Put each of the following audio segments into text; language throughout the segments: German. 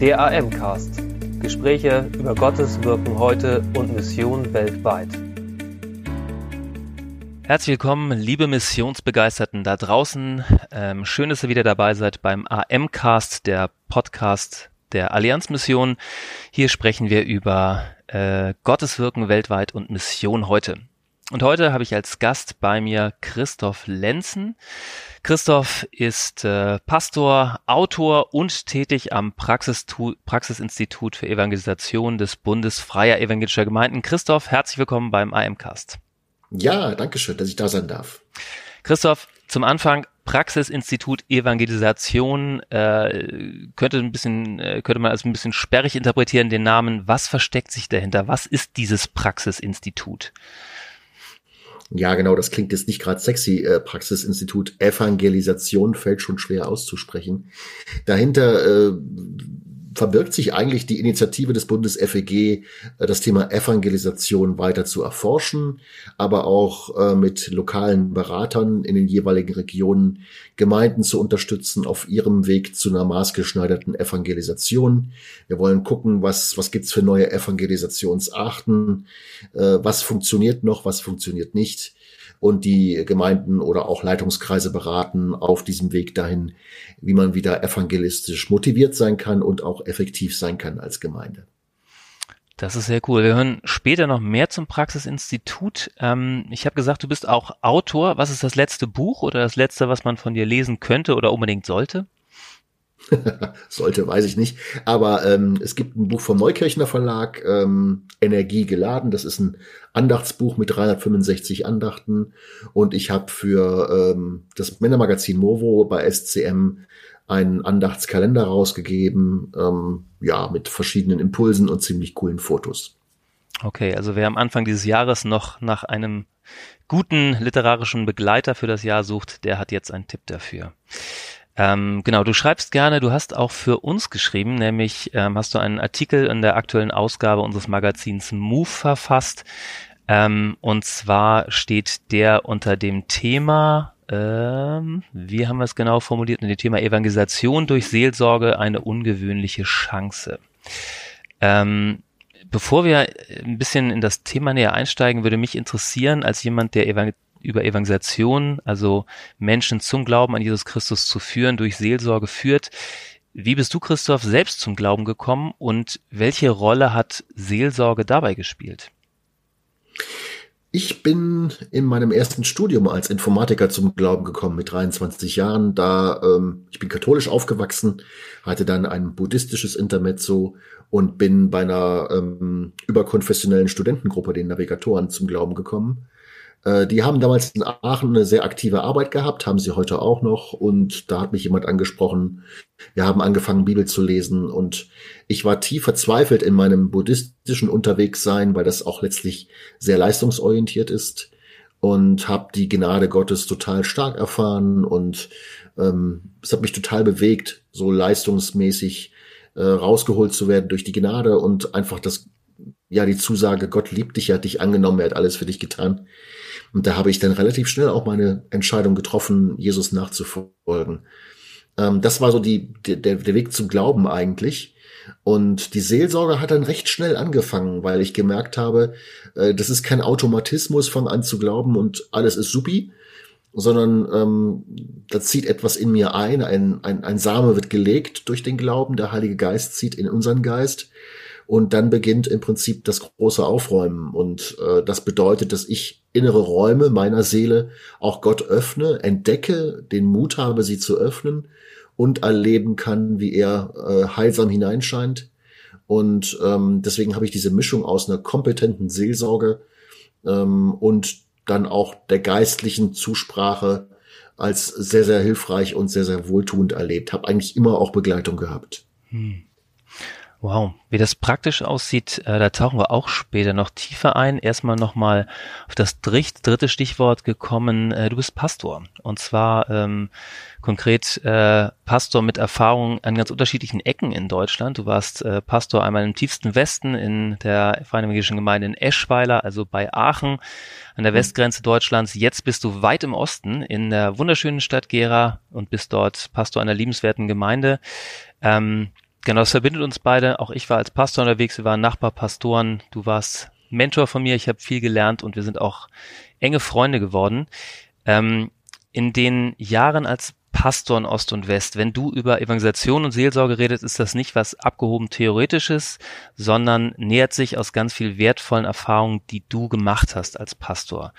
Der AM-Cast. Gespräche über Gottes Wirken heute und Mission weltweit. Herzlich willkommen, liebe Missionsbegeisterten da draußen. Ähm, schön, dass ihr wieder dabei seid beim AM-Cast, der Podcast der Allianzmission. Hier sprechen wir über äh, Gottes Wirken weltweit und Mission heute. Und heute habe ich als Gast bei mir Christoph Lenzen. Christoph ist äh, Pastor, Autor und tätig am Praxistu Praxisinstitut für Evangelisation des Bundes Freier Evangelischer Gemeinden. Christoph, herzlich willkommen beim IMcast. Ja, danke schön, dass ich da sein darf. Christoph, zum Anfang Praxisinstitut Evangelisation äh, könnte ein bisschen äh, könnte man als ein bisschen sperrig interpretieren den Namen. Was versteckt sich dahinter? Was ist dieses Praxisinstitut? Ja, genau, das klingt jetzt nicht gerade sexy. Äh, Praxisinstitut Evangelisation fällt schon schwer auszusprechen. Dahinter äh, verbirgt sich eigentlich die Initiative des Bundes FEG, äh, das Thema Evangelisation weiter zu erforschen, aber auch äh, mit lokalen Beratern in den jeweiligen Regionen Gemeinden zu unterstützen auf ihrem Weg zu einer maßgeschneiderten Evangelisation. Wir wollen gucken, was, was gibt's für neue Evangelisationsarten, äh, was funktioniert noch, was funktioniert nicht und die Gemeinden oder auch Leitungskreise beraten auf diesem Weg dahin, wie man wieder evangelistisch motiviert sein kann und auch effektiv sein kann als Gemeinde. Das ist sehr cool. Wir hören später noch mehr zum Praxisinstitut. Ähm, ich habe gesagt, du bist auch Autor. Was ist das letzte Buch oder das letzte, was man von dir lesen könnte oder unbedingt sollte? Sollte, weiß ich nicht. Aber ähm, es gibt ein Buch vom Neukirchner Verlag, ähm, Energie geladen. Das ist ein Andachtsbuch mit 365 Andachten. Und ich habe für ähm, das Männermagazin Movo bei SCM einen Andachtskalender rausgegeben, ähm, ja, mit verschiedenen Impulsen und ziemlich coolen Fotos. Okay, also wer am Anfang dieses Jahres noch nach einem guten literarischen Begleiter für das Jahr sucht, der hat jetzt einen Tipp dafür. Ähm, genau, du schreibst gerne, du hast auch für uns geschrieben, nämlich ähm, hast du einen Artikel in der aktuellen Ausgabe unseres Magazins Move verfasst. Ähm, und zwar steht der unter dem Thema, ähm, wie haben wir es genau formuliert, in dem Thema Evangelisation durch Seelsorge eine ungewöhnliche Chance. Ähm, bevor wir ein bisschen in das Thema näher einsteigen, würde mich interessieren, als jemand, der Evangel über Evangelisation, also Menschen zum Glauben an Jesus Christus zu führen, durch Seelsorge führt. Wie bist du, Christoph, selbst zum Glauben gekommen und welche Rolle hat Seelsorge dabei gespielt? Ich bin in meinem ersten Studium als Informatiker zum Glauben gekommen mit 23 Jahren. Da ähm, ich bin katholisch aufgewachsen, hatte dann ein buddhistisches Intermezzo und bin bei einer ähm, überkonfessionellen Studentengruppe, den Navigatoren, zum Glauben gekommen. Äh, die haben damals in Aachen eine sehr aktive Arbeit gehabt, haben sie heute auch noch. Und da hat mich jemand angesprochen. Wir haben angefangen, Bibel zu lesen. Und ich war tief verzweifelt in meinem buddhistischen Unterwegssein, weil das auch letztlich sehr leistungsorientiert ist. Und habe die Gnade Gottes total stark erfahren. Und ähm, es hat mich total bewegt, so leistungsmäßig äh, rausgeholt zu werden durch die Gnade und einfach das ja, die Zusage, Gott liebt dich, er hat dich angenommen, er hat alles für dich getan. Und da habe ich dann relativ schnell auch meine Entscheidung getroffen, Jesus nachzufolgen. Ähm, das war so die, der, der Weg zum Glauben eigentlich. Und die Seelsorge hat dann recht schnell angefangen, weil ich gemerkt habe, äh, das ist kein Automatismus, fang an zu glauben und alles ist supi, sondern ähm, da zieht etwas in mir ein, ein, ein, ein Same wird gelegt durch den Glauben, der Heilige Geist zieht in unseren Geist und dann beginnt im Prinzip das große Aufräumen. Und äh, das bedeutet, dass ich innere Räume meiner Seele auch Gott öffne, entdecke, den Mut habe, sie zu öffnen und erleben kann, wie er äh, heilsam hineinscheint. Und ähm, deswegen habe ich diese Mischung aus einer kompetenten Seelsorge ähm, und dann auch der geistlichen Zusprache als sehr, sehr hilfreich und sehr, sehr wohltuend erlebt. Habe eigentlich immer auch Begleitung gehabt. Hm. Wow, wie das praktisch aussieht, äh, da tauchen wir auch später noch tiefer ein. Erstmal nochmal auf das dritte Stichwort gekommen. Äh, du bist Pastor und zwar ähm, konkret äh, Pastor mit Erfahrung an ganz unterschiedlichen Ecken in Deutschland. Du warst äh, Pastor einmal im tiefsten Westen in der Freien Evangelischen Gemeinde in Eschweiler, also bei Aachen an der mhm. Westgrenze Deutschlands. Jetzt bist du weit im Osten in der wunderschönen Stadt Gera und bist dort Pastor einer liebenswerten Gemeinde. Ähm, Genau, das verbindet uns beide. Auch ich war als Pastor unterwegs, wir waren Nachbarpastoren, du warst Mentor von mir, ich habe viel gelernt und wir sind auch enge Freunde geworden. Ähm, in den Jahren als Pastor in Ost und West, wenn du über Evangelisation und Seelsorge redest, ist das nicht was abgehoben Theoretisches, sondern nähert sich aus ganz viel wertvollen Erfahrungen, die du gemacht hast als Pastor.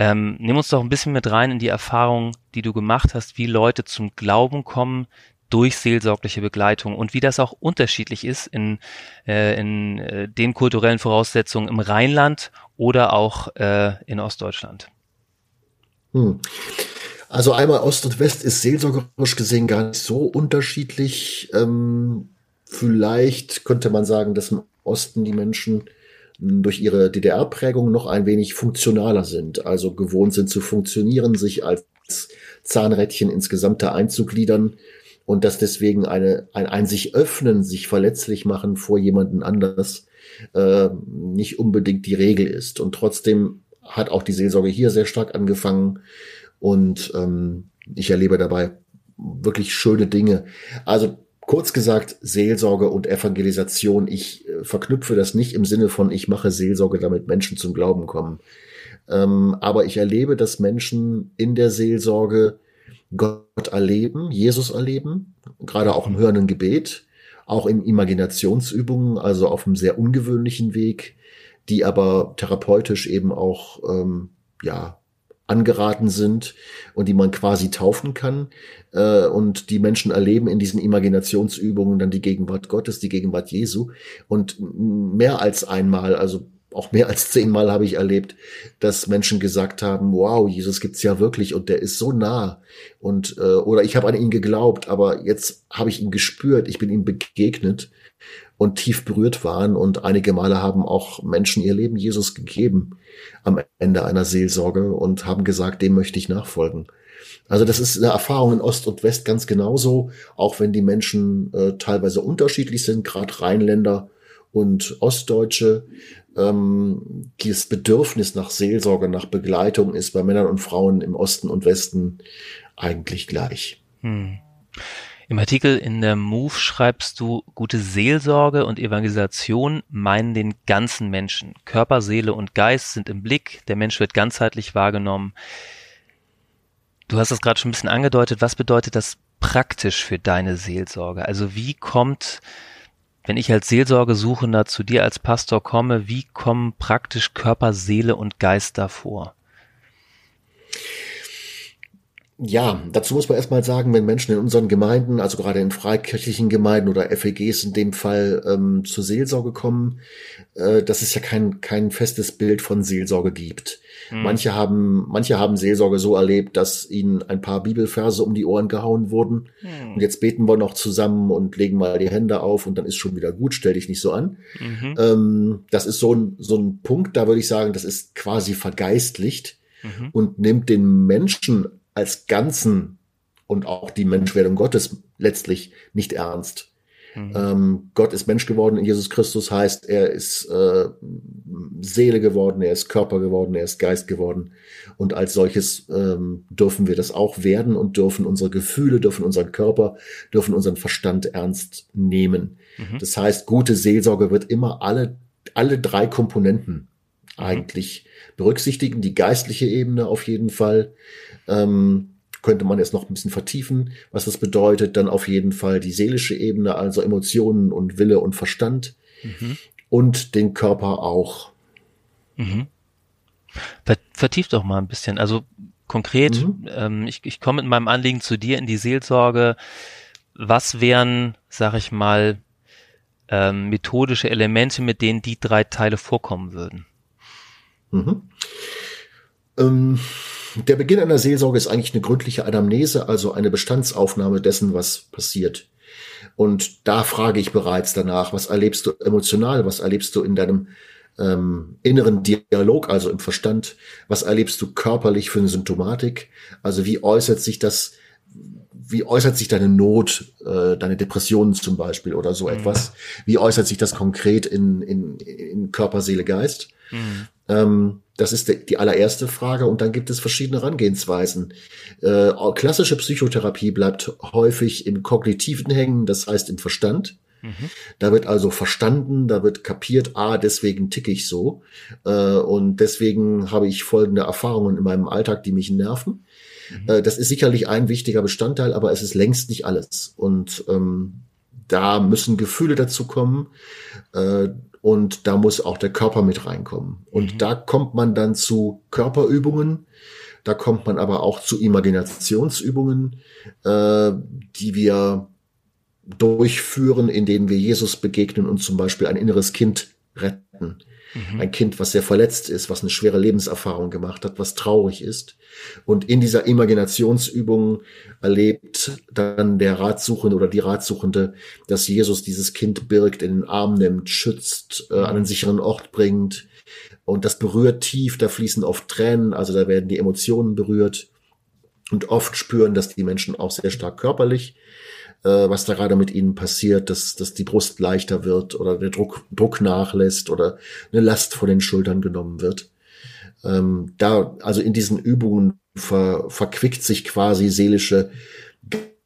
Ähm, nimm uns doch ein bisschen mit rein in die Erfahrung, die du gemacht hast, wie Leute zum Glauben kommen durch seelsorgliche Begleitung und wie das auch unterschiedlich ist in, äh, in äh, den kulturellen Voraussetzungen im Rheinland oder auch äh, in Ostdeutschland. Hm. Also einmal Ost und West ist seelsorgerisch gesehen gar nicht so unterschiedlich. Ähm, vielleicht könnte man sagen, dass im Osten die Menschen durch ihre DDR-Prägung noch ein wenig funktionaler sind, also gewohnt sind zu funktionieren, sich als Zahnrädchen ins Gesamte einzugliedern und dass deswegen eine, ein, ein sich öffnen, sich verletzlich machen vor jemanden anders äh, nicht unbedingt die Regel ist. Und trotzdem hat auch die Seelsorge hier sehr stark angefangen und ähm, ich erlebe dabei wirklich schöne Dinge. Also kurz gesagt, Seelsorge und Evangelisation. Ich äh, verknüpfe das nicht im Sinne von, ich mache Seelsorge, damit Menschen zum Glauben kommen. Ähm, aber ich erlebe, dass Menschen in der Seelsorge Gott erleben, Jesus erleben, gerade auch im hörenden Gebet, auch in Imaginationsübungen, also auf einem sehr ungewöhnlichen Weg, die aber therapeutisch eben auch ähm, ja angeraten sind und die man quasi taufen kann. Äh, und die Menschen erleben in diesen Imaginationsübungen dann die Gegenwart Gottes, die Gegenwart Jesu. Und mehr als einmal, also auch mehr als zehnmal habe ich erlebt, dass Menschen gesagt haben, wow, Jesus gibt's ja wirklich und der ist so nah. Und äh, oder ich habe an ihn geglaubt, aber jetzt habe ich ihn gespürt, ich bin ihm begegnet und tief berührt waren. Und einige Male haben auch Menschen ihr Leben Jesus gegeben am Ende einer Seelsorge und haben gesagt, dem möchte ich nachfolgen. Also das ist eine Erfahrung in Ost und West ganz genauso, auch wenn die Menschen äh, teilweise unterschiedlich sind, gerade Rheinländer und Ostdeutsche. Ähm, das Bedürfnis nach Seelsorge, nach Begleitung ist bei Männern und Frauen im Osten und Westen eigentlich gleich. Hm. Im Artikel in der Move schreibst du, gute Seelsorge und Evangelisation meinen den ganzen Menschen. Körper, Seele und Geist sind im Blick, der Mensch wird ganzheitlich wahrgenommen. Du hast das gerade schon ein bisschen angedeutet. Was bedeutet das praktisch für deine Seelsorge? Also wie kommt, wenn ich als Seelsorgesuchender zu dir als Pastor komme, wie kommen praktisch Körper, Seele und Geist davor? Ja, dazu muss man erstmal sagen, wenn Menschen in unseren Gemeinden, also gerade in freikirchlichen Gemeinden oder FEGs in dem Fall ähm, zur Seelsorge kommen, äh, dass es ja kein, kein festes Bild von Seelsorge gibt. Mhm. Manche haben, manche haben Seelsorge so erlebt, dass ihnen ein paar Bibelverse um die Ohren gehauen wurden. Mhm. Und jetzt beten wir noch zusammen und legen mal die Hände auf und dann ist schon wieder gut, stell dich nicht so an. Mhm. Ähm, das ist so ein, so ein Punkt, da würde ich sagen, das ist quasi vergeistlicht mhm. und nimmt den Menschen als Ganzen und auch die Menschwerdung Gottes letztlich nicht ernst. Mhm. Ähm, Gott ist Mensch geworden in Jesus Christus, heißt, er ist äh, Seele geworden, er ist Körper geworden, er ist Geist geworden. Und als solches ähm, dürfen wir das auch werden und dürfen unsere Gefühle, dürfen unseren Körper, dürfen unseren Verstand ernst nehmen. Mhm. Das heißt, gute Seelsorge wird immer alle, alle drei Komponenten. Eigentlich berücksichtigen. Die geistliche Ebene auf jeden Fall, ähm, könnte man jetzt noch ein bisschen vertiefen, was das bedeutet. Dann auf jeden Fall die seelische Ebene, also Emotionen und Wille und Verstand. Mhm. Und den Körper auch. Mhm. Vertieft doch mal ein bisschen. Also konkret, mhm. ähm, ich, ich komme mit meinem Anliegen zu dir in die Seelsorge. Was wären, sag ich mal, ähm, methodische Elemente, mit denen die drei Teile vorkommen würden? Mhm. Ähm der Beginn einer Seelsorge ist eigentlich eine gründliche Anamnese, also eine Bestandsaufnahme dessen, was passiert. Und da frage ich bereits danach, was erlebst du emotional, was erlebst du in deinem ähm, inneren Dialog, also im Verstand, was erlebst du körperlich für eine Symptomatik, also wie äußert sich das, wie äußert sich deine Not, äh, deine Depressionen zum Beispiel oder so mhm. etwas, wie äußert sich das konkret in, in, in Körper, Seele, Geist. Mhm. Ähm, Das ist die allererste Frage. Und dann gibt es verschiedene Herangehensweisen. Äh, klassische Psychotherapie bleibt häufig im Kognitiven hängen, das heißt im Verstand. Mhm. Da wird also verstanden, da wird kapiert, ah, deswegen ticke ich so. Äh, und deswegen habe ich folgende Erfahrungen in meinem Alltag, die mich nerven. Mhm. Äh, das ist sicherlich ein wichtiger Bestandteil, aber es ist längst nicht alles. Und ähm, da müssen Gefühle dazu kommen. Äh, und da muss auch der Körper mit reinkommen. Und mhm. da kommt man dann zu Körperübungen, da kommt man aber auch zu Imaginationsübungen, äh, die wir durchführen, in denen wir Jesus begegnen und zum Beispiel ein inneres Kind retten. Mhm. Ein Kind, was sehr verletzt ist, was eine schwere Lebenserfahrung gemacht hat, was traurig ist. Und in dieser Imaginationsübung erlebt dann der Ratsuchende oder die Ratsuchende, dass Jesus dieses Kind birgt, in den Arm nimmt, schützt, äh, an einen sicheren Ort bringt. Und das berührt tief, da fließen oft Tränen, also da werden die Emotionen berührt. Und oft spüren das die Menschen auch sehr stark körperlich äh, was da gerade mit ihnen passiert, dass, dass die Brust leichter wird oder der Druck, Druck nachlässt oder eine Last von den Schultern genommen wird. Ähm, da, also in diesen Übungen ver, verquickt sich quasi seelische,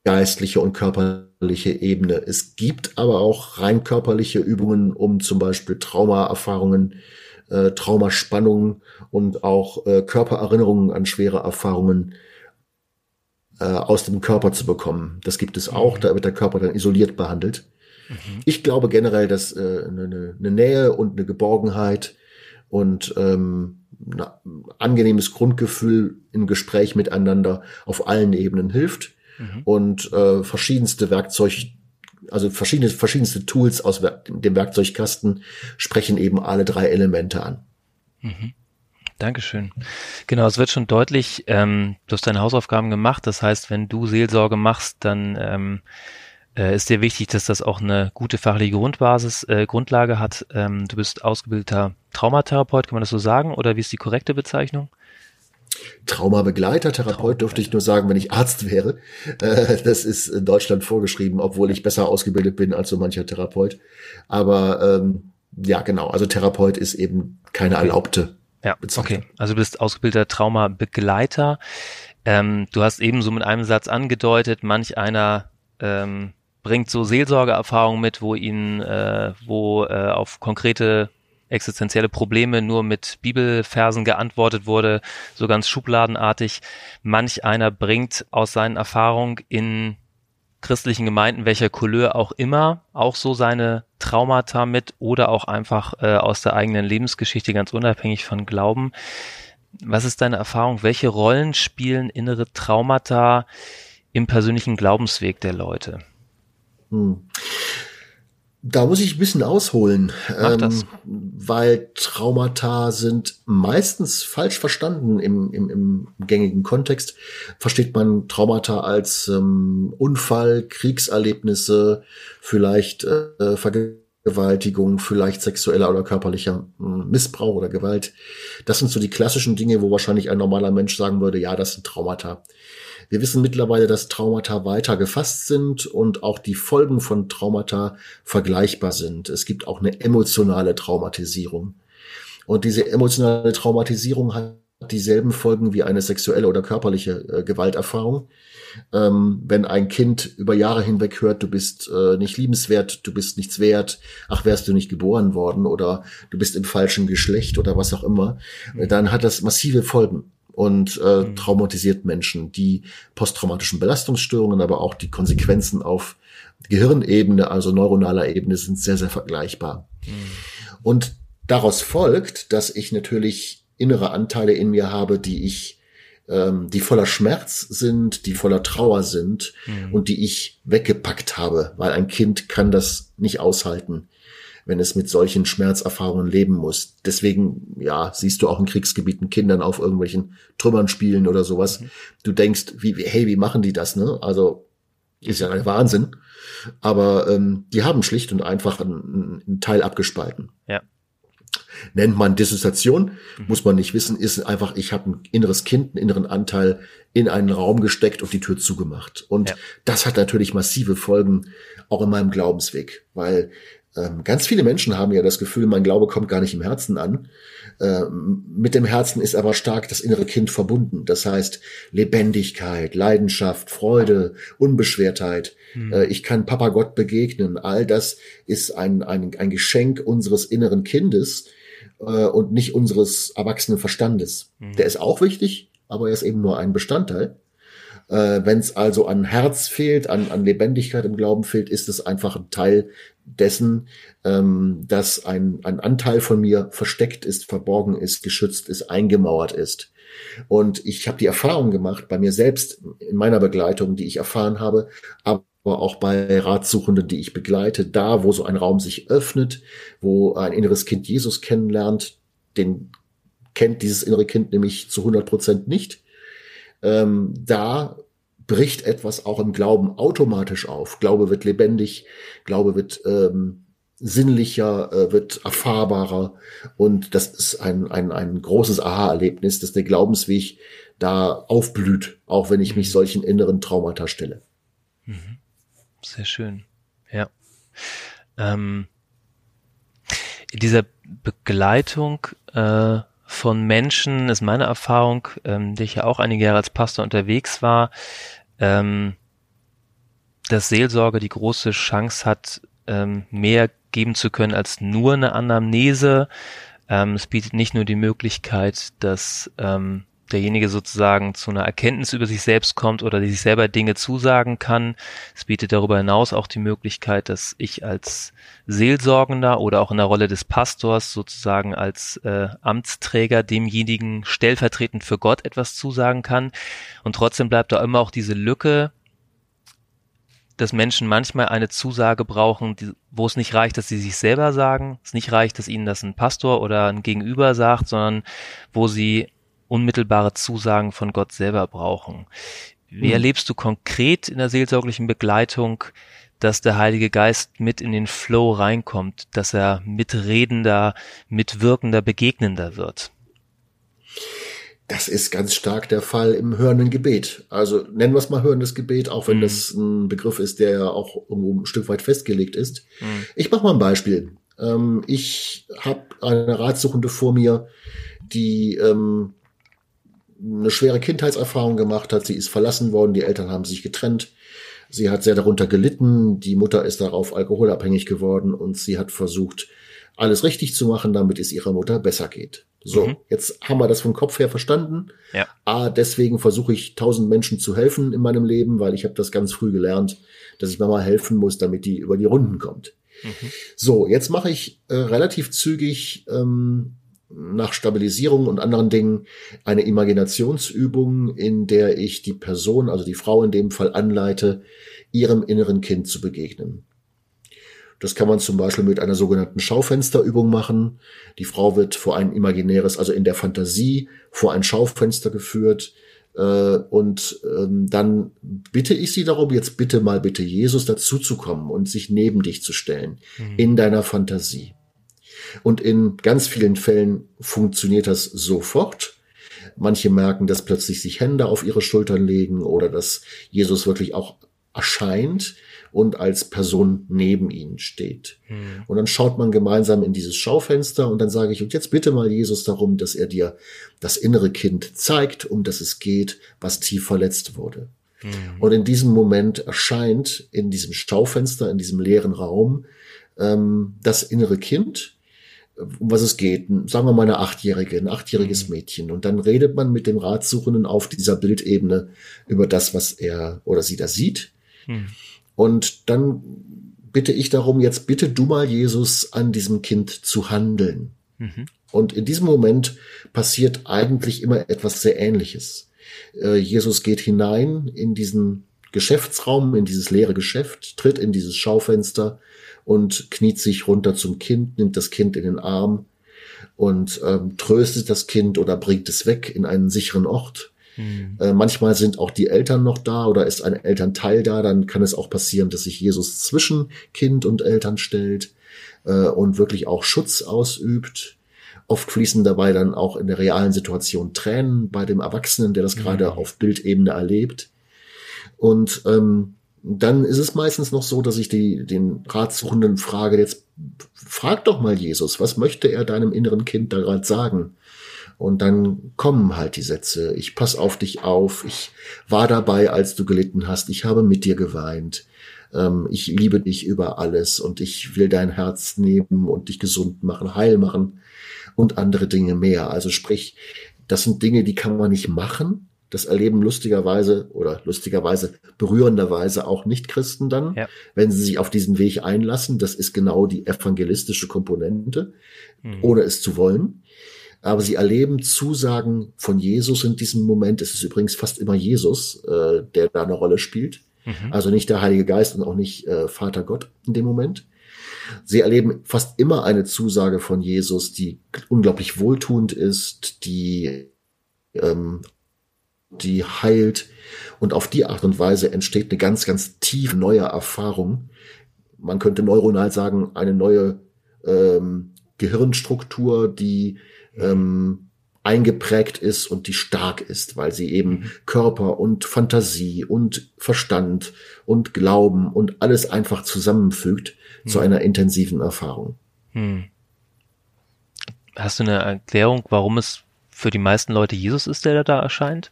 geistliche und körperliche Ebene. Es gibt aber auch rein körperliche Übungen, um zum Beispiel Traumaerfahrungen, äh, Traumaspannungen und auch äh, Körpererinnerungen an schwere Erfahrungen äh, aus dem Körper zu bekommen. Das gibt es auch, mhm. da wird der Körper dann isoliert behandelt. Mhm. Ich glaube generell, dass äh, eine, eine Nähe und eine Geborgenheit und ähm, ein angenehmes Grundgefühl im Gespräch miteinander auf allen Ebenen hilft mhm. und äh, verschiedenste Werkzeug, also verschiedene, verschiedenste Tools aus dem Werkzeugkasten sprechen eben alle drei Elemente an. Mhm. Dankeschön. Genau, es wird schon deutlich, ähm, du hast deine Hausaufgaben gemacht. Das heißt, wenn du Seelsorge machst, dann ähm, äh, ist dir wichtig, dass das auch eine gute fachliche Grundbasis, äh, Grundlage hat. Ähm, du bist ausgebildeter Traumatherapeut, kann man das so sagen? Oder wie ist die korrekte Bezeichnung? Traumabegleiter, Therapeut dürfte ich nur sagen, wenn ich Arzt wäre. Äh, das ist in Deutschland vorgeschrieben, obwohl ich besser ausgebildet bin als so mancher Therapeut. Aber ähm, ja, genau. Also Therapeut ist eben keine erlaubte ja, okay. Also du bist ausgebildeter Traumabegleiter. Ähm, du hast eben so mit einem Satz angedeutet, manch einer ähm, bringt so Seelsorgeerfahrungen mit, wo ihnen, äh, wo äh, auf konkrete existenzielle Probleme nur mit Bibelversen geantwortet wurde, so ganz schubladenartig. Manch einer bringt aus seinen Erfahrungen in christlichen Gemeinden, welcher Couleur auch immer, auch so seine Traumata mit oder auch einfach äh, aus der eigenen Lebensgeschichte, ganz unabhängig von Glauben. Was ist deine Erfahrung? Welche Rollen spielen innere Traumata im persönlichen Glaubensweg der Leute? Hm. Da muss ich ein bisschen ausholen, ähm, weil Traumata sind meistens falsch verstanden im, im, im gängigen Kontext. Versteht man Traumata als ähm, Unfall, Kriegserlebnisse, vielleicht äh, Vergewaltigung, vielleicht sexueller oder körperlicher äh, Missbrauch oder Gewalt. Das sind so die klassischen Dinge, wo wahrscheinlich ein normaler Mensch sagen würde, ja, das sind Traumata. Wir wissen mittlerweile, dass Traumata weiter gefasst sind und auch die Folgen von Traumata vergleichbar sind. Es gibt auch eine emotionale Traumatisierung. Und diese emotionale Traumatisierung hat dieselben Folgen wie eine sexuelle oder körperliche äh, Gewalterfahrung. Ähm, wenn ein Kind über Jahre hinweg hört, du bist äh, nicht liebenswert, du bist nichts wert, ach wärst du nicht geboren worden oder du bist im falschen Geschlecht oder was auch immer, mhm. dann hat das massive Folgen und äh, mhm. traumatisiert Menschen, die posttraumatischen Belastungsstörungen, aber auch die Konsequenzen auf Gehirnebene, also neuronaler Ebene, sind sehr, sehr vergleichbar. Mhm. Und daraus folgt, dass ich natürlich innere Anteile in mir habe, die ich, ähm, die voller Schmerz sind, die voller Trauer sind mhm. und die ich weggepackt habe, weil ein Kind kann das nicht aushalten wenn es mit solchen Schmerzerfahrungen leben muss. Deswegen, ja, siehst du auch in Kriegsgebieten Kindern auf irgendwelchen Trümmern spielen oder sowas. Mhm. Du denkst, wie, hey, wie machen die das, ne? Also, ist ja ein Wahnsinn. Aber ähm, die haben schlicht und einfach einen, einen Teil abgespalten. Ja. Nennt man Dissoziation, mhm. muss man nicht wissen, ist einfach, ich habe ein inneres Kind, einen inneren Anteil in einen Raum gesteckt und die Tür zugemacht. Und ja. das hat natürlich massive Folgen auch in meinem Glaubensweg, weil ganz viele Menschen haben ja das Gefühl, mein Glaube kommt gar nicht im Herzen an. Ähm, mit dem Herzen ist aber stark das innere Kind verbunden. Das heißt Lebendigkeit, Leidenschaft, Freude, Unbeschwertheit. Hm. Äh, ich kann Papa Gott begegnen. All das ist ein, ein, ein Geschenk unseres inneren Kindes äh, und nicht unseres erwachsenen Verstandes. Hm. Der ist auch wichtig, aber er ist eben nur ein Bestandteil. Äh, Wenn es also an Herz fehlt, an, an Lebendigkeit im Glauben fehlt, ist es einfach ein Teil dessen, ähm, dass ein, ein Anteil von mir versteckt ist, verborgen ist, geschützt ist, eingemauert ist. Und ich habe die Erfahrung gemacht bei mir selbst in meiner Begleitung, die ich erfahren habe, aber auch bei Ratsuchenden, die ich begleite, da, wo so ein Raum sich öffnet, wo ein inneres Kind Jesus kennenlernt, den kennt dieses innere Kind nämlich zu 100 Prozent nicht ähm, da bricht etwas auch im Glauben automatisch auf. Glaube wird lebendig, Glaube wird ähm, sinnlicher, äh, wird erfahrbarer und das ist ein, ein, ein großes Aha-Erlebnis, dass der Glaubensweg da aufblüht, auch wenn ich mich mhm. solchen inneren Traumata stelle. Mhm. Sehr schön. Ja. Ähm, in dieser Begleitung äh, von Menschen, ist meine Erfahrung, ähm, die ich ja auch einige Jahre als Pastor unterwegs war, ähm, dass Seelsorge die große Chance hat, ähm, mehr geben zu können als nur eine Anamnese. Ähm, es bietet nicht nur die Möglichkeit, dass ähm, derjenige sozusagen zu einer Erkenntnis über sich selbst kommt oder sich selber Dinge zusagen kann. Es bietet darüber hinaus auch die Möglichkeit, dass ich als Seelsorgender oder auch in der Rolle des Pastors sozusagen als äh, Amtsträger demjenigen stellvertretend für Gott etwas zusagen kann. Und trotzdem bleibt da immer auch diese Lücke, dass Menschen manchmal eine Zusage brauchen, die, wo es nicht reicht, dass sie sich selber sagen, es nicht reicht, dass ihnen das ein Pastor oder ein Gegenüber sagt, sondern wo sie unmittelbare Zusagen von Gott selber brauchen. Wie mhm. erlebst du konkret in der seelsorglichen Begleitung, dass der Heilige Geist mit in den Flow reinkommt, dass er mitredender, mitwirkender, begegnender wird? Das ist ganz stark der Fall im hörenden Gebet. Also nennen wir es mal hörendes Gebet, auch wenn mhm. das ein Begriff ist, der ja auch irgendwo ein Stück weit festgelegt ist. Mhm. Ich mache mal ein Beispiel. Ähm, ich habe eine Ratsuchende vor mir, die ähm, eine schwere Kindheitserfahrung gemacht hat. Sie ist verlassen worden, die Eltern haben sich getrennt. Sie hat sehr darunter gelitten. Die Mutter ist darauf alkoholabhängig geworden und sie hat versucht, alles richtig zu machen, damit es ihrer Mutter besser geht. So, mhm. jetzt haben wir das vom Kopf her verstanden. Ja. Ah, deswegen versuche ich tausend Menschen zu helfen in meinem Leben, weil ich habe das ganz früh gelernt, dass ich Mama helfen muss, damit die über die Runden kommt. Mhm. So, jetzt mache ich äh, relativ zügig ähm, nach Stabilisierung und anderen Dingen eine Imaginationsübung, in der ich die Person, also die Frau in dem Fall anleite, ihrem inneren Kind zu begegnen. Das kann man zum Beispiel mit einer sogenannten Schaufensterübung machen. Die Frau wird vor ein imaginäres, also in der Fantasie, vor ein Schaufenster geführt. Äh, und ähm, dann bitte ich sie darum, jetzt bitte mal bitte Jesus dazuzukommen und sich neben dich zu stellen, mhm. in deiner Fantasie. Und in ganz vielen Fällen funktioniert das sofort. Manche merken, dass plötzlich sich Hände auf ihre Schultern legen oder dass Jesus wirklich auch erscheint und als Person neben ihnen steht. Hm. Und dann schaut man gemeinsam in dieses Schaufenster und dann sage ich, und jetzt bitte mal Jesus darum, dass er dir das innere Kind zeigt, um das es geht, was tief verletzt wurde. Hm. Und in diesem Moment erscheint in diesem Schaufenster, in diesem leeren Raum, ähm, das innere Kind, um was es geht. Sagen wir mal eine Achtjährige, ein achtjähriges mhm. Mädchen. Und dann redet man mit dem Ratsuchenden auf dieser Bildebene über das, was er oder sie da sieht. Mhm. Und dann bitte ich darum, jetzt bitte du mal Jesus an diesem Kind zu handeln. Mhm. Und in diesem Moment passiert eigentlich immer etwas sehr Ähnliches. Äh, Jesus geht hinein in diesen Geschäftsraum, in dieses leere Geschäft, tritt in dieses Schaufenster, und kniet sich runter zum Kind, nimmt das Kind in den Arm und ähm, tröstet das Kind oder bringt es weg in einen sicheren Ort. Mhm. Äh, manchmal sind auch die Eltern noch da oder ist ein Elternteil da, dann kann es auch passieren, dass sich Jesus zwischen Kind und Eltern stellt äh, und wirklich auch Schutz ausübt. Oft fließen dabei dann auch in der realen Situation Tränen bei dem Erwachsenen, der das mhm. gerade auf Bildebene erlebt. Und ähm, dann ist es meistens noch so, dass ich die, den Ratsuchenden frage, jetzt frag doch mal Jesus, was möchte er deinem inneren Kind da gerade sagen? Und dann kommen halt die Sätze, ich pass auf dich auf, ich war dabei, als du gelitten hast, ich habe mit dir geweint, ähm, ich liebe dich über alles und ich will dein Herz nehmen und dich gesund machen, heil machen und andere Dinge mehr. Also sprich, das sind Dinge, die kann man nicht machen, das erleben lustigerweise oder lustigerweise berührenderweise auch Nicht-Christen dann, ja. wenn sie sich auf diesen Weg einlassen. Das ist genau die evangelistische Komponente, mhm. ohne es zu wollen. Aber sie erleben Zusagen von Jesus in diesem Moment. Es ist übrigens fast immer Jesus, äh, der da eine Rolle spielt. Mhm. Also nicht der Heilige Geist und auch nicht äh, Vater Gott in dem Moment. Sie erleben fast immer eine Zusage von Jesus, die unglaublich wohltuend ist, die ähm, die heilt. Und auf die Art und Weise entsteht eine ganz, ganz tiefe neue Erfahrung. Man könnte neuronal sagen, eine neue ähm, Gehirnstruktur, die ähm, eingeprägt ist und die stark ist, weil sie eben mhm. Körper und Fantasie und Verstand und Glauben und alles einfach zusammenfügt mhm. zu einer intensiven Erfahrung. Mhm. Hast du eine Erklärung, warum es für die meisten Leute Jesus ist, der da erscheint?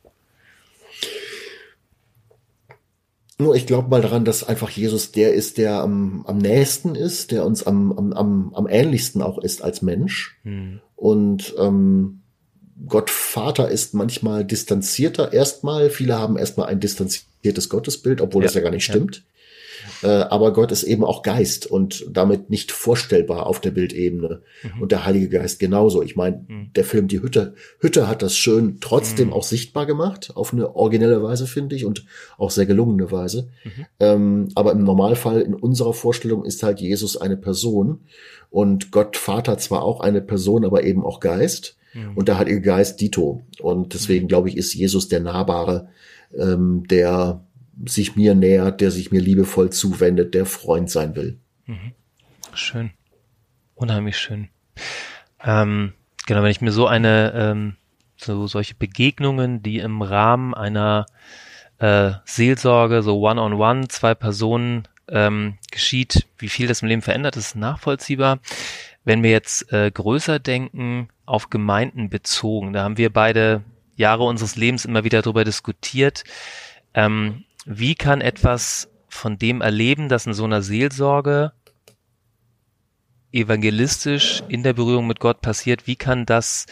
Nur ich glaube mal daran, dass einfach Jesus der ist, der am, am nächsten ist, der uns am, am, am, am ähnlichsten auch ist als Mensch. Hm. Und ähm, Gott Vater ist manchmal distanzierter erstmal. Viele haben erstmal ein distanziertes Gottesbild, obwohl ja, das ja gar nicht ja. stimmt. Äh, aber Gott ist eben auch Geist und damit nicht vorstellbar auf der Bildebene. Mhm. Und der Heilige Geist genauso. Ich meine, mhm. der Film Die Hütte, Hütte hat das schön trotzdem mhm. auch sichtbar gemacht, auf eine originelle Weise, finde ich, und auch sehr gelungene Weise. Mhm. Ähm, aber im Normalfall in unserer Vorstellung ist halt Jesus eine Person und Gott Vater zwar auch eine Person, aber eben auch Geist. Mhm. Und der Heilige Geist Dito. Und deswegen mhm. glaube ich, ist Jesus der Nahbare, ähm, der sich mir nähert, der sich mir liebevoll zuwendet, der Freund sein will. Mhm. Schön. Unheimlich schön. Ähm, genau, wenn ich mir so eine, ähm, so solche Begegnungen, die im Rahmen einer äh, Seelsorge, so One-on-One, -on -one, zwei Personen ähm, geschieht, wie viel das im Leben verändert, ist nachvollziehbar. Wenn wir jetzt äh, größer denken, auf Gemeinden bezogen, da haben wir beide Jahre unseres Lebens immer wieder darüber diskutiert. Ähm, wie kann etwas von dem erleben, das in so einer Seelsorge evangelistisch in der Berührung mit Gott passiert, wie kann das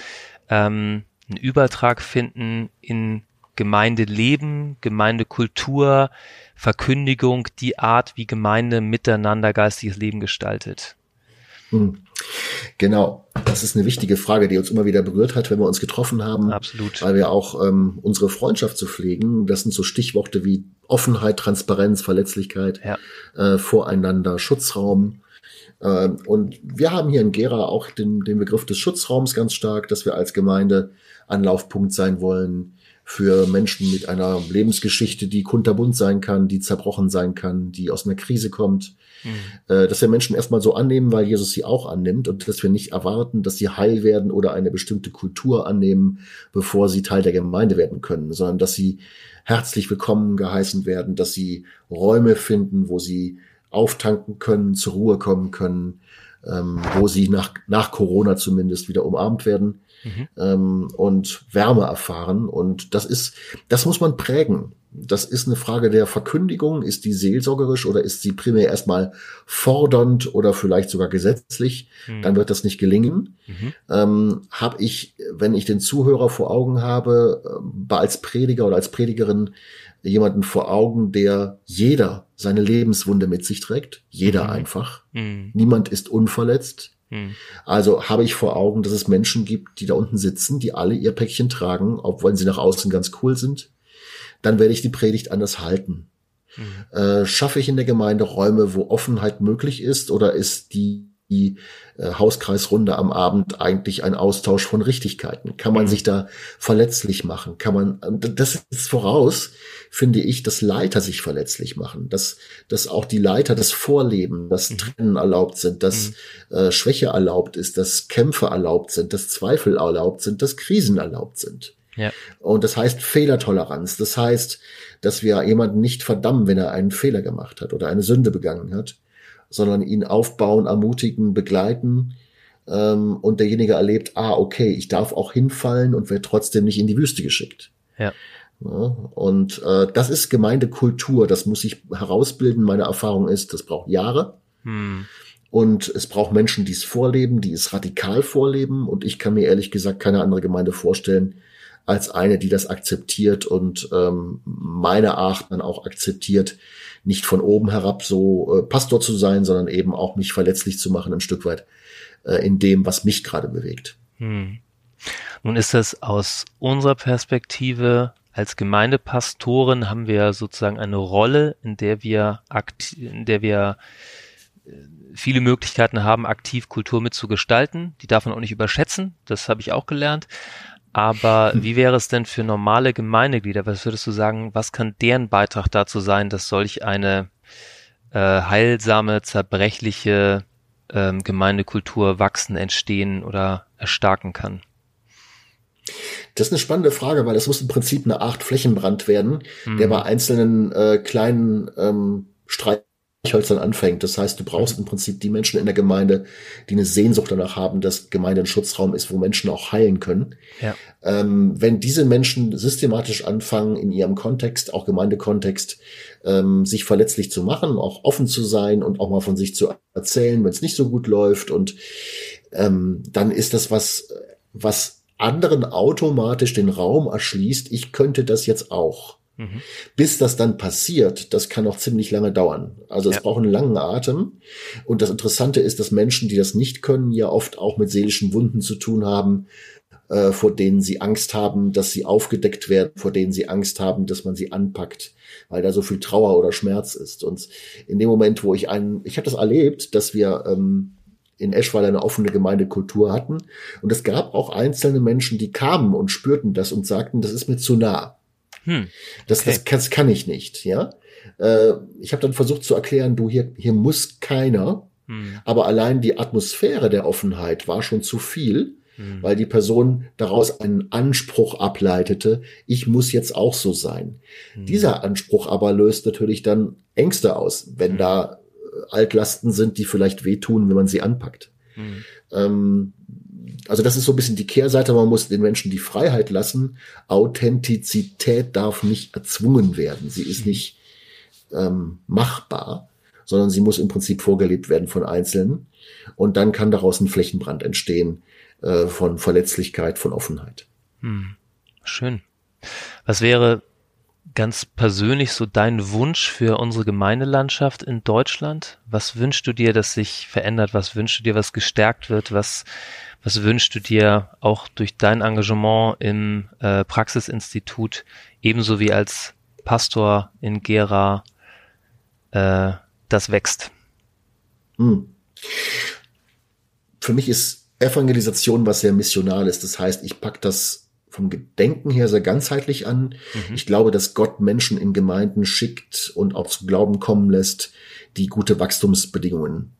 ähm, einen Übertrag finden in Gemeindeleben, Gemeindekultur, Verkündigung, die Art, wie Gemeinde miteinander geistiges Leben gestaltet? Hm. Genau, das ist eine wichtige Frage, die uns immer wieder berührt hat, wenn wir uns getroffen haben. Absolut. Weil wir auch ähm, unsere Freundschaft zu pflegen, das sind so Stichworte wie Offenheit, Transparenz, Verletzlichkeit, ja. äh, voreinander, Schutzraum. Äh, und wir haben hier in Gera auch den, den Begriff des Schutzraums ganz stark, dass wir als Gemeinde Anlaufpunkt sein wollen für Menschen mit einer Lebensgeschichte, die kunterbunt sein kann, die zerbrochen sein kann, die aus einer Krise kommt. Mhm. Äh, dass wir Menschen erstmal so annehmen, weil Jesus sie auch annimmt und dass wir nicht erwarten, dass sie heil werden oder eine bestimmte Kultur annehmen, bevor sie Teil der Gemeinde werden können, sondern dass sie herzlich willkommen geheißen werden, dass sie Räume finden, wo sie auftanken können, zur Ruhe kommen können, ähm, wo sie nach, nach Corona zumindest wieder umarmt werden mhm. ähm, und Wärme erfahren. Und das ist, das muss man prägen. Das ist eine Frage der Verkündigung. Ist die seelsorgerisch oder ist sie primär erstmal fordernd oder vielleicht sogar gesetzlich? Mhm. Dann wird das nicht gelingen. Mhm. Ähm, habe ich, wenn ich den Zuhörer vor Augen habe, äh, als Prediger oder als Predigerin jemanden vor Augen, der jeder seine Lebenswunde mit sich trägt. Jeder mhm. einfach. Mhm. Niemand ist unverletzt. Hm. Also habe ich vor Augen, dass es Menschen gibt, die da unten sitzen, die alle ihr Päckchen tragen, obwohl sie nach außen ganz cool sind. Dann werde ich die Predigt anders halten. Hm. Äh, schaffe ich in der Gemeinde Räume, wo Offenheit möglich ist, oder ist die die äh, Hauskreisrunde am Abend eigentlich ein Austausch von Richtigkeiten? Kann man mhm. sich da verletzlich machen? Kann man, das ist voraus, finde ich, dass Leiter sich verletzlich machen, dass, dass auch die Leiter das Vorleben, dass mhm. Trennen erlaubt sind, dass mhm. äh, Schwäche erlaubt ist, dass Kämpfe erlaubt sind, dass Zweifel erlaubt sind, dass Krisen erlaubt sind. Ja. Und das heißt Fehlertoleranz. Das heißt, dass wir jemanden nicht verdammen, wenn er einen Fehler gemacht hat oder eine Sünde begangen hat, sondern ihn aufbauen, ermutigen, begleiten. Ähm, und derjenige erlebt, ah, okay, ich darf auch hinfallen und werde trotzdem nicht in die Wüste geschickt. Ja. ja und äh, das ist Gemeindekultur, das muss ich herausbilden. Meine Erfahrung ist, das braucht Jahre. Hm. Und es braucht Menschen, die es vorleben, die es radikal vorleben. Und ich kann mir ehrlich gesagt keine andere Gemeinde vorstellen, als eine, die das akzeptiert und ähm, meine Art dann auch akzeptiert, nicht von oben herab so äh, Pastor zu sein, sondern eben auch mich verletzlich zu machen ein Stück weit äh, in dem, was mich gerade bewegt. Hm. Nun ist das aus unserer Perspektive als Gemeindepastoren haben wir sozusagen eine Rolle, in der wir in der wir äh, viele Möglichkeiten haben, aktiv Kultur mitzugestalten. Die darf man auch nicht überschätzen. Das habe ich auch gelernt. Aber hm. wie wäre es denn für normale Gemeindeglieder? Was würdest du sagen, was kann deren Beitrag dazu sein, dass solch eine äh, heilsame, zerbrechliche ähm, Gemeindekultur wachsen, entstehen oder erstarken kann? Das ist eine spannende Frage, weil es muss im Prinzip eine Art Flächenbrand werden, mhm. der bei einzelnen äh, kleinen ähm, Streit Streichhölzern anfängt. Das heißt, du brauchst im Prinzip die Menschen in der Gemeinde, die eine Sehnsucht danach haben, dass Gemeinde ein Schutzraum ist, wo Menschen auch heilen können. Ja. Ähm, wenn diese Menschen systematisch anfangen, in ihrem Kontext, auch Gemeindekontext, ähm, sich verletzlich zu machen, auch offen zu sein und auch mal von sich zu erzählen, wenn es nicht so gut läuft und ähm, dann ist das was, was anderen automatisch den Raum erschließt, ich könnte das jetzt auch. Mhm. Bis das dann passiert, das kann auch ziemlich lange dauern. Also es ja. braucht einen langen Atem. Und das Interessante ist, dass Menschen, die das nicht können, ja oft auch mit seelischen Wunden zu tun haben, äh, vor denen sie Angst haben, dass sie aufgedeckt werden, vor denen sie Angst haben, dass man sie anpackt, weil da so viel Trauer oder Schmerz ist. Und in dem Moment, wo ich einen, ich habe das erlebt, dass wir ähm, in Eschweiler eine offene Gemeindekultur hatten. Und es gab auch einzelne Menschen, die kamen und spürten das und sagten, das ist mir zu nah. Hm. Das, okay. das, das, kann ich nicht, ja. Äh, ich habe dann versucht zu erklären, du, hier, hier muss keiner, hm. aber allein die Atmosphäre der Offenheit war schon zu viel, hm. weil die Person daraus einen Anspruch ableitete, ich muss jetzt auch so sein. Hm. Dieser Anspruch aber löst natürlich dann Ängste aus, wenn hm. da äh, Altlasten sind, die vielleicht wehtun, wenn man sie anpackt. Hm. Ähm, also das ist so ein bisschen die Kehrseite, man muss den Menschen die Freiheit lassen. Authentizität darf nicht erzwungen werden. Sie ist nicht ähm, machbar, sondern sie muss im Prinzip vorgelebt werden von Einzelnen. Und dann kann daraus ein Flächenbrand entstehen äh, von Verletzlichkeit, von Offenheit. Hm. Schön. Was wäre ganz persönlich so dein Wunsch für unsere Gemeindelandschaft in Deutschland? Was wünschst du dir, dass sich verändert? Was wünschst du dir, was gestärkt wird? Was was wünschst du dir auch durch dein Engagement im äh, Praxisinstitut, ebenso wie als Pastor in Gera, äh, das wächst? Hm. Für mich ist Evangelisation was sehr Missionales. Das heißt, ich pack das vom Gedenken her sehr ganzheitlich an. Mhm. Ich glaube, dass Gott Menschen in Gemeinden schickt und auch zu Glauben kommen lässt, die gute Wachstumsbedingungen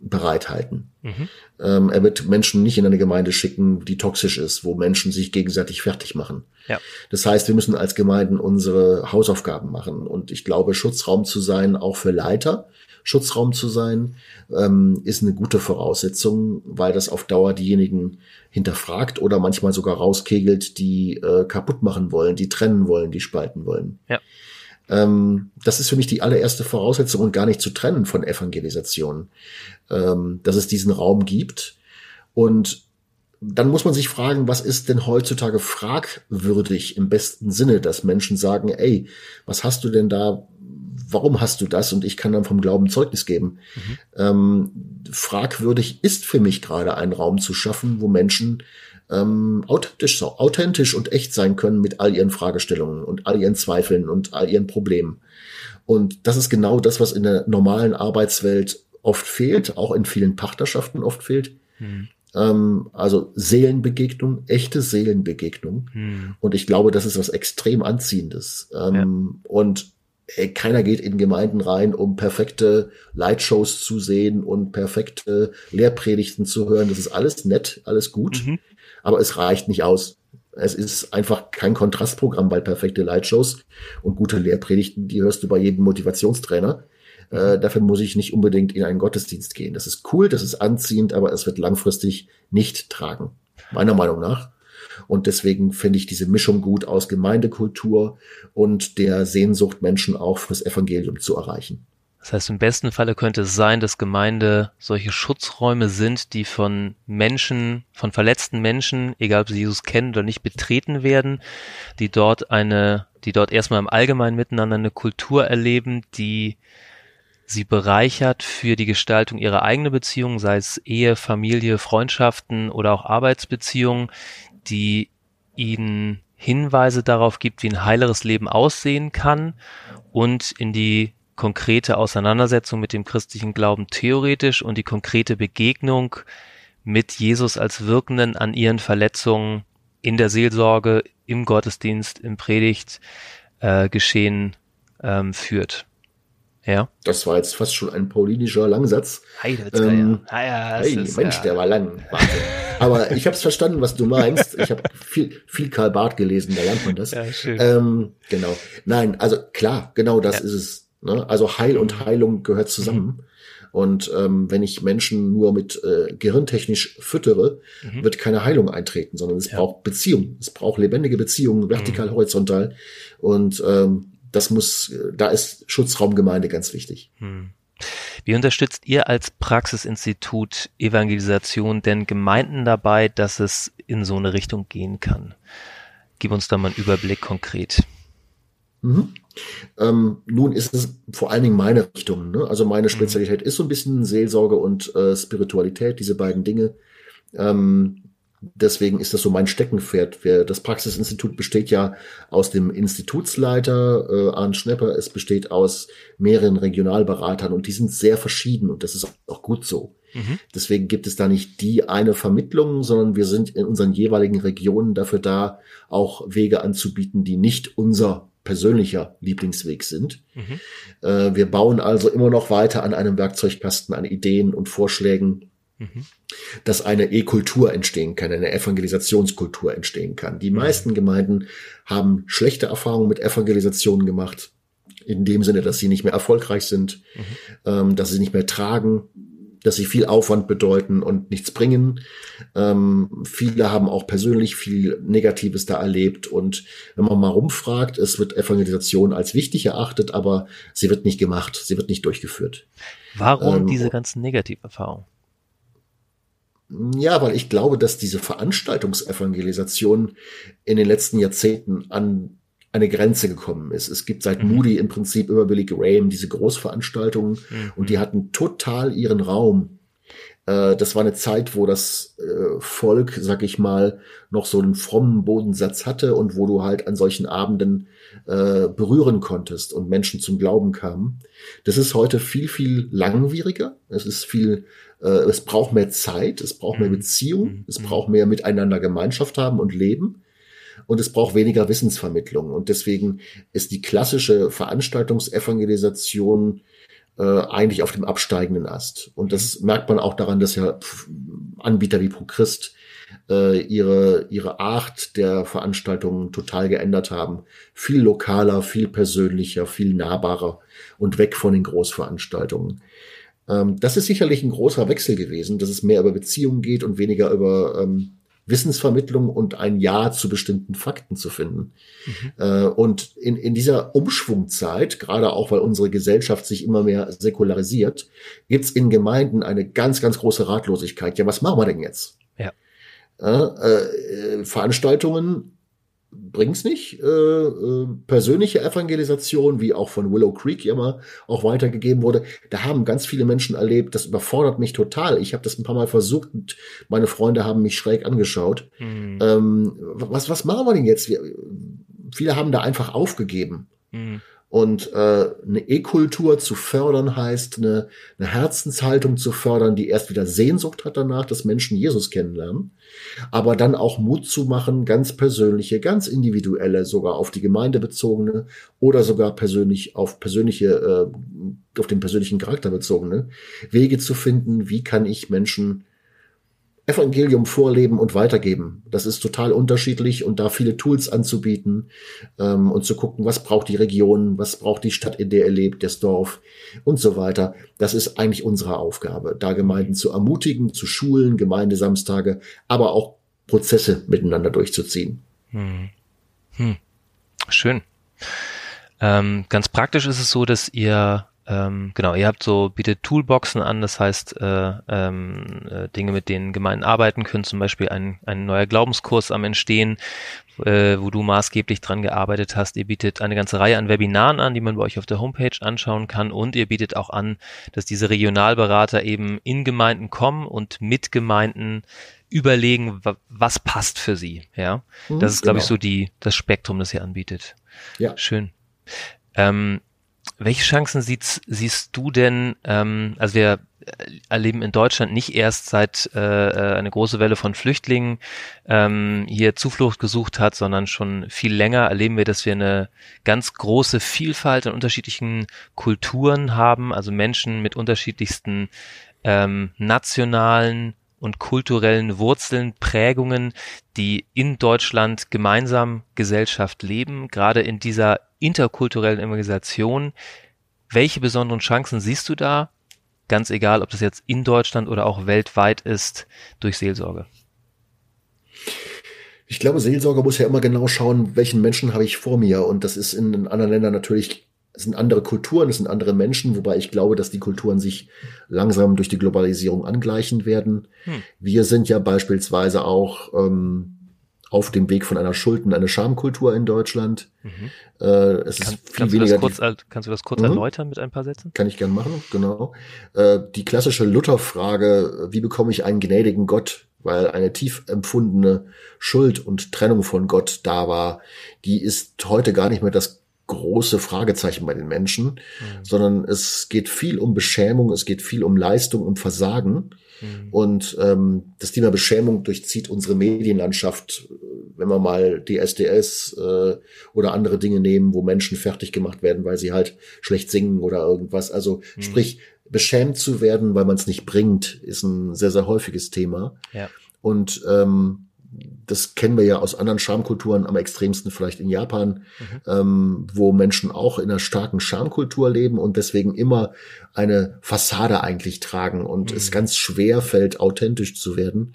bereithalten. Mhm. Ähm, er wird Menschen nicht in eine Gemeinde schicken, die toxisch ist, wo Menschen sich gegenseitig fertig machen. Ja. Das heißt, wir müssen als Gemeinden unsere Hausaufgaben machen. Und ich glaube, Schutzraum zu sein, auch für Leiter, Schutzraum zu sein, ähm, ist eine gute Voraussetzung, weil das auf Dauer diejenigen hinterfragt oder manchmal sogar rauskegelt, die äh, kaputt machen wollen, die trennen wollen, die spalten wollen. Ja. Ähm, das ist für mich die allererste Voraussetzung und gar nicht zu trennen von Evangelisation, ähm, dass es diesen Raum gibt. Und dann muss man sich fragen, was ist denn heutzutage fragwürdig im besten Sinne, dass Menschen sagen, ey, was hast du denn da? Warum hast du das? Und ich kann dann vom Glauben Zeugnis geben. Mhm. Ähm, fragwürdig ist für mich gerade einen Raum zu schaffen, wo Menschen ähm, authentisch, authentisch und echt sein können mit all ihren Fragestellungen und all ihren Zweifeln und all ihren Problemen. Und das ist genau das, was in der normalen Arbeitswelt oft fehlt, auch in vielen Partnerschaften oft fehlt. Hm. Ähm, also Seelenbegegnung, echte Seelenbegegnung. Hm. Und ich glaube, das ist was extrem Anziehendes. Ähm, ja. Und keiner geht in Gemeinden rein, um perfekte Lightshows zu sehen und perfekte Lehrpredigten zu hören. Das ist alles nett, alles gut. Mhm aber es reicht nicht aus. Es ist einfach kein Kontrastprogramm bei perfekte Lightshows und gute Lehrpredigten, die hörst du bei jedem Motivationstrainer. Äh, dafür muss ich nicht unbedingt in einen Gottesdienst gehen. Das ist cool, das ist anziehend, aber es wird langfristig nicht tragen. Meiner Meinung nach. Und deswegen finde ich diese Mischung gut aus Gemeindekultur und der Sehnsucht, Menschen auch fürs Evangelium zu erreichen. Das heißt, im besten Falle könnte es sein, dass Gemeinde solche Schutzräume sind, die von Menschen, von verletzten Menschen, egal ob sie Jesus kennen oder nicht, betreten werden, die dort eine, die dort erstmal im Allgemeinen miteinander eine Kultur erleben, die sie bereichert für die Gestaltung ihrer eigenen Beziehungen, sei es Ehe, Familie, Freundschaften oder auch Arbeitsbeziehungen, die ihnen Hinweise darauf gibt, wie ein heileres Leben aussehen kann und in die konkrete Auseinandersetzung mit dem christlichen Glauben theoretisch und die konkrete Begegnung mit Jesus als Wirkenden an ihren Verletzungen in der Seelsorge, im Gottesdienst, im Predigt äh, geschehen ähm, führt. Ja. Das war jetzt fast schon ein paulinischer Langsatz. Heidewitzka, ähm, ja. Ah, ja hey, ist, Mensch, ja. der war lang. Aber ich habe es verstanden, was du meinst. Ich habe viel, viel Karl Barth gelesen, da lernt man das. Ja, schön. Ähm, genau. Nein, also klar, genau das ja. ist es. Ne? Also Heil und mhm. Heilung gehört zusammen. Mhm. Und ähm, wenn ich Menschen nur mit äh, gehirntechnisch füttere, mhm. wird keine Heilung eintreten, sondern es ja. braucht Beziehung. Es braucht lebendige Beziehungen, vertikal, mhm. horizontal. Und ähm, das muss, da ist Schutzraumgemeinde ganz wichtig. Mhm. Wie unterstützt ihr als Praxisinstitut Evangelisation denn Gemeinden dabei, dass es in so eine Richtung gehen kann? Gib uns da mal einen Überblick konkret. Mhm. Ähm, nun ist es vor allen Dingen meine Richtung. Ne? Also meine mhm. Spezialität ist so ein bisschen Seelsorge und äh, Spiritualität, diese beiden Dinge. Ähm, deswegen ist das so mein Steckenpferd. Das Praxisinstitut besteht ja aus dem Institutsleiter äh, Arndt Schnepper, es besteht aus mehreren Regionalberatern und die sind sehr verschieden und das ist auch gut so. Mhm. Deswegen gibt es da nicht die eine Vermittlung, sondern wir sind in unseren jeweiligen Regionen dafür da, auch Wege anzubieten, die nicht unser persönlicher Lieblingsweg sind. Mhm. Äh, wir bauen also immer noch weiter an einem Werkzeugkasten an Ideen und Vorschlägen, mhm. dass eine E-Kultur entstehen kann, eine Evangelisationskultur entstehen kann. Die mhm. meisten Gemeinden haben schlechte Erfahrungen mit Evangelisationen gemacht, in dem Sinne, dass sie nicht mehr erfolgreich sind, mhm. ähm, dass sie nicht mehr tragen, dass sie viel Aufwand bedeuten und nichts bringen. Ähm, viele haben auch persönlich viel Negatives da erlebt. Und wenn man mal rumfragt, es wird Evangelisation als wichtig erachtet, aber sie wird nicht gemacht, sie wird nicht durchgeführt. Warum ähm, diese ganzen Negativerfahrungen? Ja, weil ich glaube, dass diese Veranstaltungsevangelisation in den letzten Jahrzehnten an eine Grenze gekommen ist. Es gibt seit mhm. Moody im Prinzip über Billy Graham diese Großveranstaltungen mhm. und die hatten total ihren Raum. Äh, das war eine Zeit, wo das äh, Volk, sag ich mal, noch so einen frommen Bodensatz hatte und wo du halt an solchen Abenden äh, berühren konntest und Menschen zum Glauben kamen. Das ist heute viel, viel langwieriger. Es ist viel, es braucht mehr Zeit, es braucht mehr mhm. Beziehung, mhm. es braucht mehr miteinander Gemeinschaft haben und leben und es braucht weniger Wissensvermittlung. Und deswegen ist die klassische Veranstaltungsevangelisation äh, eigentlich auf dem absteigenden Ast. Und das merkt man auch daran, dass ja Anbieter wie ProChrist äh, ihre, ihre Art der Veranstaltungen total geändert haben. Viel lokaler, viel persönlicher, viel nahbarer und weg von den Großveranstaltungen. Ähm, das ist sicherlich ein großer Wechsel gewesen, dass es mehr über Beziehungen geht und weniger über ähm, Wissensvermittlung und ein Ja zu bestimmten Fakten zu finden. Mhm. Äh, und in, in dieser Umschwungzeit, gerade auch weil unsere Gesellschaft sich immer mehr säkularisiert, gibt's in Gemeinden eine ganz, ganz große Ratlosigkeit. Ja, was machen wir denn jetzt? Ja. Äh, äh, Veranstaltungen bringt's nicht. Äh, äh, persönliche Evangelisation, wie auch von Willow Creek mal auch weitergegeben wurde, da haben ganz viele Menschen erlebt, das überfordert mich total. Ich habe das ein paar Mal versucht und meine Freunde haben mich schräg angeschaut. Mhm. Ähm, was, was machen wir denn jetzt? Wir, viele haben da einfach aufgegeben. Mhm. Und äh, eine E-Kultur zu fördern heißt, eine, eine Herzenshaltung zu fördern, die erst wieder Sehnsucht hat danach, dass Menschen Jesus kennenlernen, aber dann auch Mut zu machen, ganz persönliche, ganz individuelle, sogar auf die Gemeinde bezogene oder sogar persönlich auf persönliche, äh, auf den persönlichen Charakter bezogene Wege zu finden, wie kann ich Menschen Evangelium vorleben und weitergeben. Das ist total unterschiedlich und da viele Tools anzubieten ähm, und zu gucken, was braucht die Region, was braucht die Stadt, in der er lebt, das Dorf und so weiter. Das ist eigentlich unsere Aufgabe, da Gemeinden zu ermutigen, zu schulen, Gemeindesamstage, aber auch Prozesse miteinander durchzuziehen. Hm. Hm. Schön. Ähm, ganz praktisch ist es so, dass ihr ähm, genau, ihr habt so, bietet Toolboxen an, das heißt äh, ähm, äh, Dinge, mit denen Gemeinden arbeiten können, zum Beispiel ein, ein neuer Glaubenskurs am Entstehen, äh, wo du maßgeblich dran gearbeitet hast. Ihr bietet eine ganze Reihe an Webinaren an, die man bei euch auf der Homepage anschauen kann und ihr bietet auch an, dass diese Regionalberater eben in Gemeinden kommen und mit Gemeinden überlegen, was passt für sie. Ja, mhm, das ist, glaube genau. ich, so die das Spektrum, das ihr anbietet. Ja, schön. Ähm, welche Chancen siehst, siehst du denn, ähm, also wir erleben in Deutschland nicht erst seit äh, eine große Welle von Flüchtlingen ähm, hier Zuflucht gesucht hat, sondern schon viel länger erleben wir, dass wir eine ganz große Vielfalt an unterschiedlichen Kulturen haben, also Menschen mit unterschiedlichsten ähm, nationalen und kulturellen Wurzeln, Prägungen, die in Deutschland gemeinsam Gesellschaft leben, gerade in dieser interkulturellen Evangelisation. Welche besonderen Chancen siehst du da? Ganz egal, ob das jetzt in Deutschland oder auch weltweit ist, durch Seelsorge. Ich glaube, Seelsorge muss ja immer genau schauen, welchen Menschen habe ich vor mir. Und das ist in anderen Ländern natürlich, es sind andere Kulturen, es sind andere Menschen, wobei ich glaube, dass die Kulturen sich langsam durch die Globalisierung angleichen werden. Hm. Wir sind ja beispielsweise auch ähm, auf dem Weg von einer Schulden, eine Schamkultur in Deutschland. Mhm. Äh, es Kann, ist viel kannst weniger. Du das kurz, kannst du das kurz mhm. erläutern mit ein paar Sätzen? Kann ich gern machen, genau. Äh, die klassische Lutherfrage, wie bekomme ich einen gnädigen Gott? Weil eine tief empfundene Schuld und Trennung von Gott da war, die ist heute gar nicht mehr das große Fragezeichen bei den Menschen, mhm. sondern es geht viel um Beschämung, es geht viel um Leistung und Versagen. Mhm. Und ähm, das Thema Beschämung durchzieht unsere Medienlandschaft, wenn wir mal die SDS äh, oder andere Dinge nehmen, wo Menschen fertig gemacht werden, weil sie halt schlecht singen oder irgendwas. Also mhm. sprich, beschämt zu werden, weil man es nicht bringt, ist ein sehr, sehr häufiges Thema. Ja. Und ähm, das kennen wir ja aus anderen Schamkulturen, am extremsten vielleicht in Japan, mhm. ähm, wo Menschen auch in einer starken Schamkultur leben und deswegen immer eine Fassade eigentlich tragen und mhm. es ganz schwer fällt, authentisch zu werden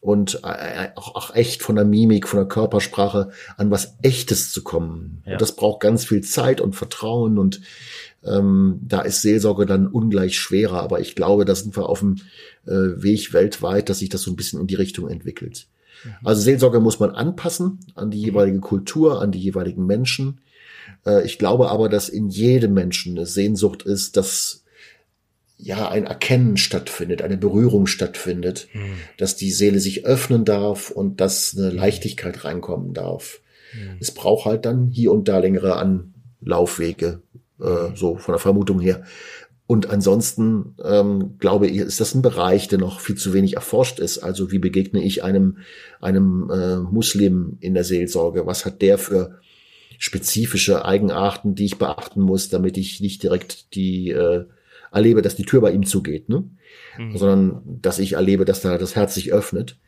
und äh, auch, auch echt von der Mimik, von der Körpersprache an was Echtes zu kommen. Ja. Und das braucht ganz viel Zeit und Vertrauen und ähm, da ist Seelsorge dann ungleich schwerer. Aber ich glaube, da sind wir auf dem äh, Weg weltweit, dass sich das so ein bisschen in die Richtung entwickelt. Mhm. Also Seelsorge muss man anpassen an die jeweilige Kultur, an die jeweiligen Menschen. Äh, ich glaube aber, dass in jedem Menschen eine Sehnsucht ist, dass ja ein Erkennen stattfindet, eine Berührung stattfindet, mhm. dass die Seele sich öffnen darf und dass eine Leichtigkeit reinkommen darf. Mhm. Es braucht halt dann hier und da längere Anlaufwege, äh, so von der Vermutung her. Und ansonsten ähm, glaube ich, ist das ein Bereich, der noch viel zu wenig erforscht ist. Also wie begegne ich einem einem äh, Muslim in der Seelsorge? Was hat der für spezifische Eigenarten, die ich beachten muss, damit ich nicht direkt die äh, erlebe, dass die Tür bei ihm zugeht, ne? Mhm. sondern dass ich erlebe, dass da das Herz sich öffnet.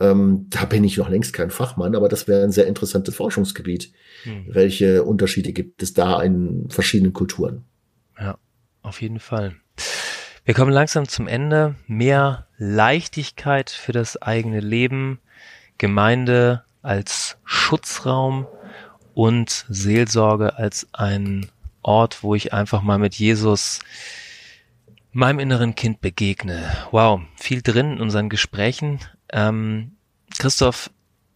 Ähm, da bin ich noch längst kein Fachmann, aber das wäre ein sehr interessantes Forschungsgebiet. Mhm. Welche Unterschiede gibt es da in verschiedenen Kulturen? Auf jeden Fall. Wir kommen langsam zum Ende. Mehr Leichtigkeit für das eigene Leben, Gemeinde als Schutzraum und Seelsorge als ein Ort, wo ich einfach mal mit Jesus meinem inneren Kind begegne. Wow, viel drin in unseren Gesprächen. Ähm, Christoph,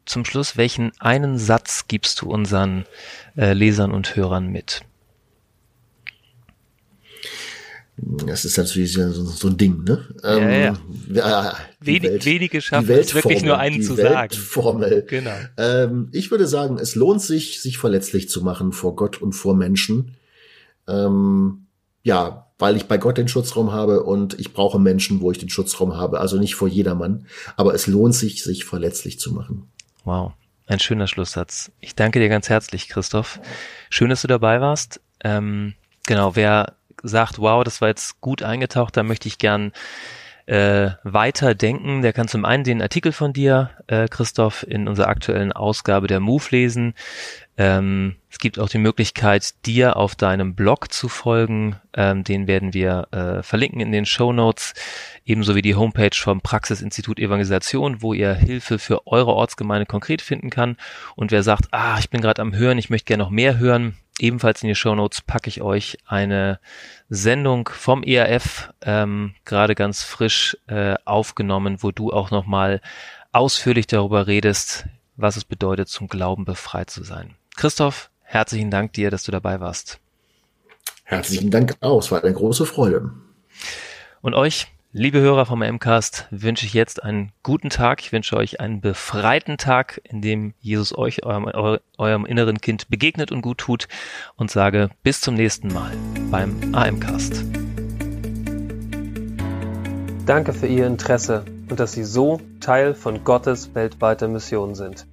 zum Schluss, welchen einen Satz gibst du unseren äh, Lesern und Hörern mit? Das ist natürlich so, so ein Ding, ne? Ähm, ja, ja. Wenig, Welt, wenige schaffen es wirklich nur einen zu sagen. Formel. Genau. Ähm, ich würde sagen, es lohnt sich, sich verletzlich zu machen vor Gott und vor Menschen. Ähm, ja, weil ich bei Gott den Schutzraum habe und ich brauche Menschen, wo ich den Schutzraum habe. Also nicht vor jedermann. Aber es lohnt sich, sich verletzlich zu machen. Wow. Ein schöner Schlusssatz. Ich danke dir ganz herzlich, Christoph. Schön, dass du dabei warst. Ähm, genau, wer sagt, wow, das war jetzt gut eingetaucht, da möchte ich gern äh, weiter denken, der kann zum einen den Artikel von dir, äh, Christoph, in unserer aktuellen Ausgabe der Move lesen. Ähm, es gibt auch die Möglichkeit, dir auf deinem Blog zu folgen. Ähm, den werden wir äh, verlinken in den Show Notes. Ebenso wie die Homepage vom Praxisinstitut Evangelisation, wo ihr Hilfe für eure Ortsgemeinde konkret finden kann. Und wer sagt, ah, ich bin gerade am Hören, ich möchte gerne noch mehr hören, ebenfalls in die Show Notes packe ich euch eine Sendung vom ERF, ähm, gerade ganz frisch äh, aufgenommen, wo du auch nochmal ausführlich darüber redest, was es bedeutet, zum Glauben befreit zu sein. Christoph, herzlichen Dank dir, dass du dabei warst. Herzlichen Dank auch, es war eine große Freude. Und euch, liebe Hörer vom MCAST, wünsche ich jetzt einen guten Tag. Ich wünsche euch einen befreiten Tag, in dem Jesus euch, eurem, eurem inneren Kind begegnet und gut tut und sage bis zum nächsten Mal beim AMcast. Danke für Ihr Interesse und dass Sie so Teil von Gottes weltweiter Mission sind.